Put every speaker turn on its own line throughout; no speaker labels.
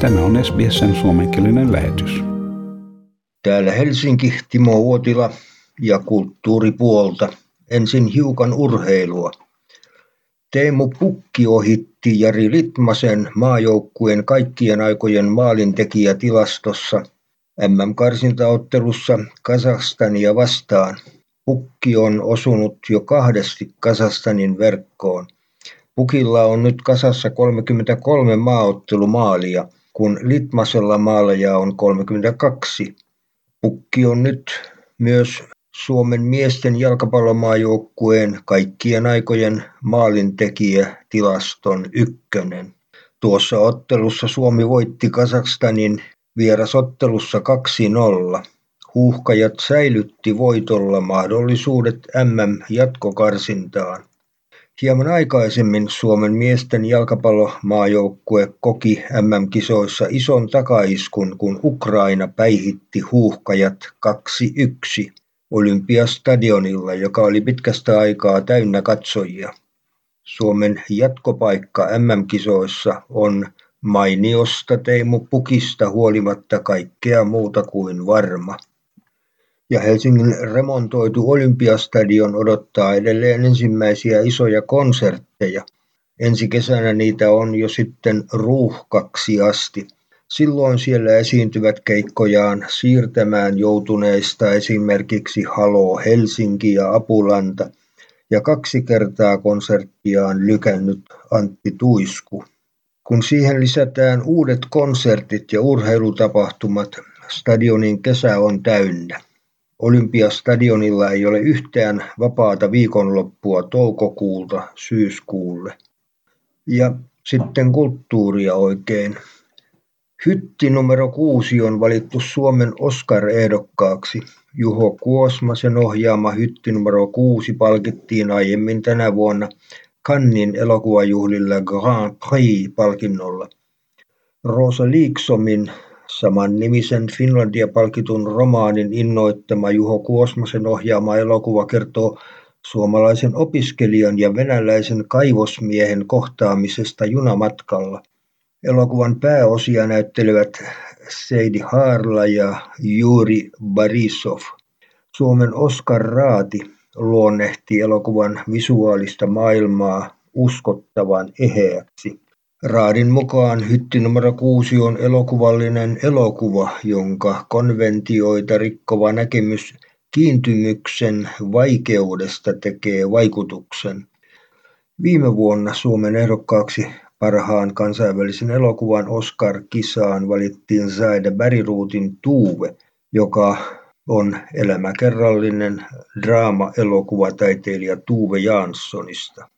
Tämä on SBSn suomenkielinen lähetys.
Täällä Helsinki, Timo Uotila ja kulttuuripuolta. Ensin hiukan urheilua. Teemu Pukki ohitti Jari Litmasen maajoukkueen kaikkien aikojen maalintekijätilastossa MM-karsintaottelussa Kazakstania vastaan. Pukki on osunut jo kahdesti Kazakstanin verkkoon. Pukilla on nyt kasassa 33 maaottelumaalia, kun Litmasella maaleja on 32. Pukki on nyt myös Suomen miesten jalkapallomaajoukkueen kaikkien aikojen maalintekijä tilaston ykkönen. Tuossa ottelussa Suomi voitti Kazakstanin vierasottelussa 2-0. Huuhkajat säilytti voitolla mahdollisuudet MM-jatkokarsintaan. Hieman aikaisemmin Suomen miesten jalkapallomaajoukkue koki MM-kisoissa ison takaiskun, kun Ukraina päihitti huuhkajat 2-1 Olympiastadionilla, joka oli pitkästä aikaa täynnä katsojia. Suomen jatkopaikka MM-kisoissa on mainiosta Teemu Pukista huolimatta kaikkea muuta kuin varma. Ja Helsingin remontoitu Olympiastadion odottaa edelleen ensimmäisiä isoja konsertteja. Ensi kesänä niitä on jo sitten ruuhkaksi asti. Silloin siellä esiintyvät keikkojaan siirtämään joutuneista esimerkiksi Halo Helsinki ja Apulanta ja kaksi kertaa konserttiaan lykännyt Antti Tuisku. Kun siihen lisätään uudet konsertit ja urheilutapahtumat, stadionin kesä on täynnä. Olympiastadionilla ei ole yhtään vapaata viikonloppua toukokuulta syyskuulle. Ja sitten kulttuuria oikein. Hytti numero kuusi on valittu Suomen Oscar-ehdokkaaksi. Juho Kuosmasen ohjaama Hytti numero kuusi palkittiin aiemmin tänä vuonna Cannin elokuvajuhlilla Grand Prix-palkinnolla. Rosa Liiksomin Samannimisen Finlandia-palkitun romaanin innoittama Juho Kuosmasen ohjaama elokuva kertoo suomalaisen opiskelijan ja venäläisen kaivosmiehen kohtaamisesta junamatkalla. Elokuvan pääosia näyttelevät Seidi Haarla ja Juri Barisov. Suomen Oscar Raati luonnehti elokuvan visuaalista maailmaa uskottavan eheäksi. Raadin mukaan hytti numero kuusi on elokuvallinen elokuva, jonka konventioita rikkova näkemys kiintymyksen vaikeudesta tekee vaikutuksen. Viime vuonna Suomen ehdokkaaksi parhaan kansainvälisen elokuvan Oscar-kisaan valittiin Zaida Bäriruutin Tuuve, joka on elämäkerrallinen draama-elokuvataiteilija Tuve Janssonista.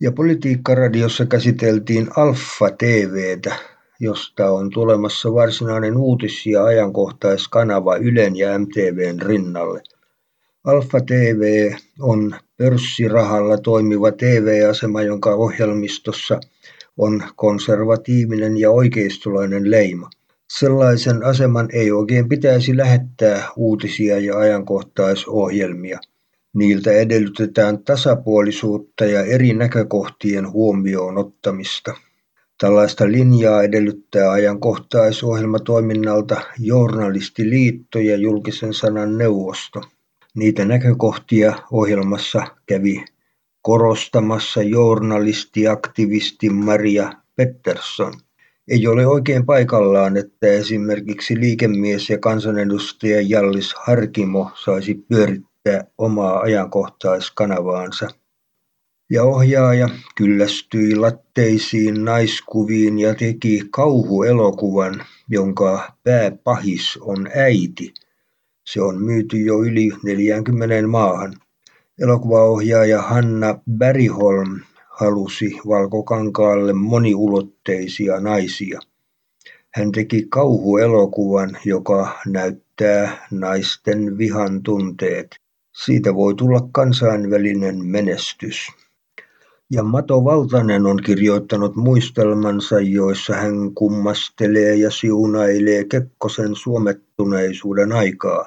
Ja Politiikkaradiossa käsiteltiin Alfa TVtä, josta on tulemassa varsinainen uutis- ja ajankohtaiskanava Ylen ja MTVn rinnalle. Alfa TV on pörssirahalla toimiva TV-asema, jonka ohjelmistossa on konservatiivinen ja oikeistolainen leima. Sellaisen aseman ei oikein pitäisi lähettää uutisia ja ajankohtaisohjelmia. Niiltä edellytetään tasapuolisuutta ja eri näkökohtien huomioon ottamista. Tällaista linjaa edellyttää ajankohtaisohjelmatoiminnalta Journalistiliitto ja julkisen sanan neuvosto. Niitä näkökohtia ohjelmassa kävi korostamassa journalistiaktivisti Maria Pettersson. Ei ole oikein paikallaan, että esimerkiksi liikemies ja kansanedustaja Jallis Harkimo saisi pyörittää kehittää omaa ajankohtaiskanavaansa. Ja ohjaaja kyllästyi latteisiin naiskuviin ja teki kauhuelokuvan, jonka pääpahis on äiti. Se on myyty jo yli 40 maahan. Elokuvaohjaaja Hanna Bäriholm halusi valkokankaalle moniulotteisia naisia. Hän teki kauhuelokuvan, joka näyttää naisten vihan tunteet. Siitä voi tulla kansainvälinen menestys. Ja Mato Valtanen on kirjoittanut muistelmansa, joissa hän kummastelee ja siunailee Kekkosen suomettuneisuuden aikaa.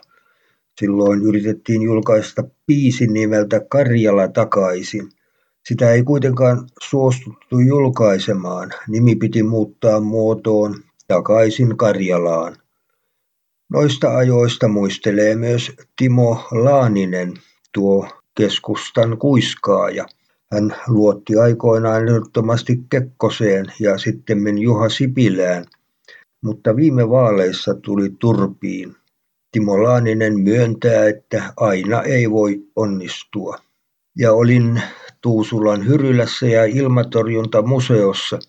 Silloin yritettiin julkaista biisi nimeltä Karjala takaisin. Sitä ei kuitenkaan suostuttu julkaisemaan. Nimi piti muuttaa muotoon takaisin Karjalaan. Noista ajoista muistelee myös Timo Laaninen, tuo keskustan kuiskaaja. Hän luotti aikoinaan ehdottomasti Kekkoseen ja sitten Juha Sipilään, mutta viime vaaleissa tuli turpiin. Timo Laaninen myöntää, että aina ei voi onnistua. Ja olin Tuusulan Hyrylässä ja ilmatorjuntamuseossa,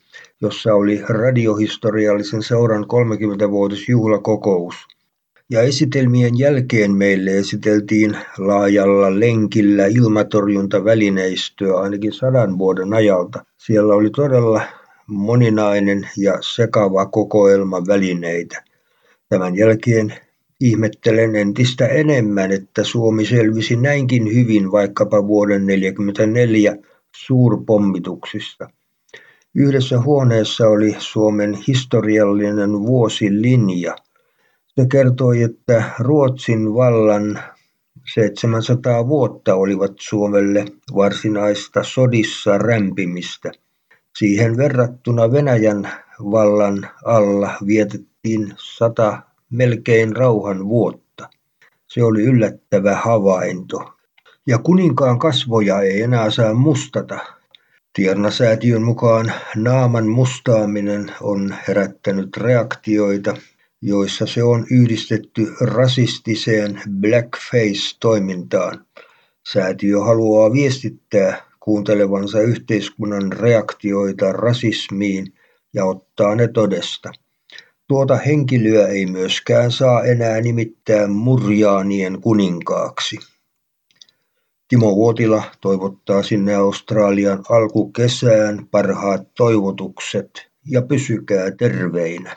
jossa oli radiohistoriallisen seuran 30-vuotisjuhlakokous. Ja esitelmien jälkeen meille esiteltiin laajalla lenkillä ilmatorjuntavälineistöä ainakin sadan vuoden ajalta. Siellä oli todella moninainen ja sekava kokoelma välineitä. Tämän jälkeen ihmettelen entistä enemmän, että Suomi selvisi näinkin hyvin vaikkapa vuoden 1944 suurpommituksista. Yhdessä huoneessa oli Suomen historiallinen vuosilinja – se kertoi, että Ruotsin vallan 700 vuotta olivat Suomelle varsinaista sodissa rämpimistä. Siihen verrattuna Venäjän vallan alla vietettiin sata melkein rauhan vuotta. Se oli yllättävä havainto. Ja kuninkaan kasvoja ei enää saa mustata. Tierna-säätiön mukaan naaman mustaaminen on herättänyt reaktioita joissa se on yhdistetty rasistiseen blackface-toimintaan. Säätiö haluaa viestittää kuuntelevansa yhteiskunnan reaktioita rasismiin ja ottaa ne todesta. Tuota henkilöä ei myöskään saa enää nimittää murjaanien kuninkaaksi. Timo Vuotila toivottaa sinne Australian alkukesään parhaat toivotukset ja pysykää terveinä.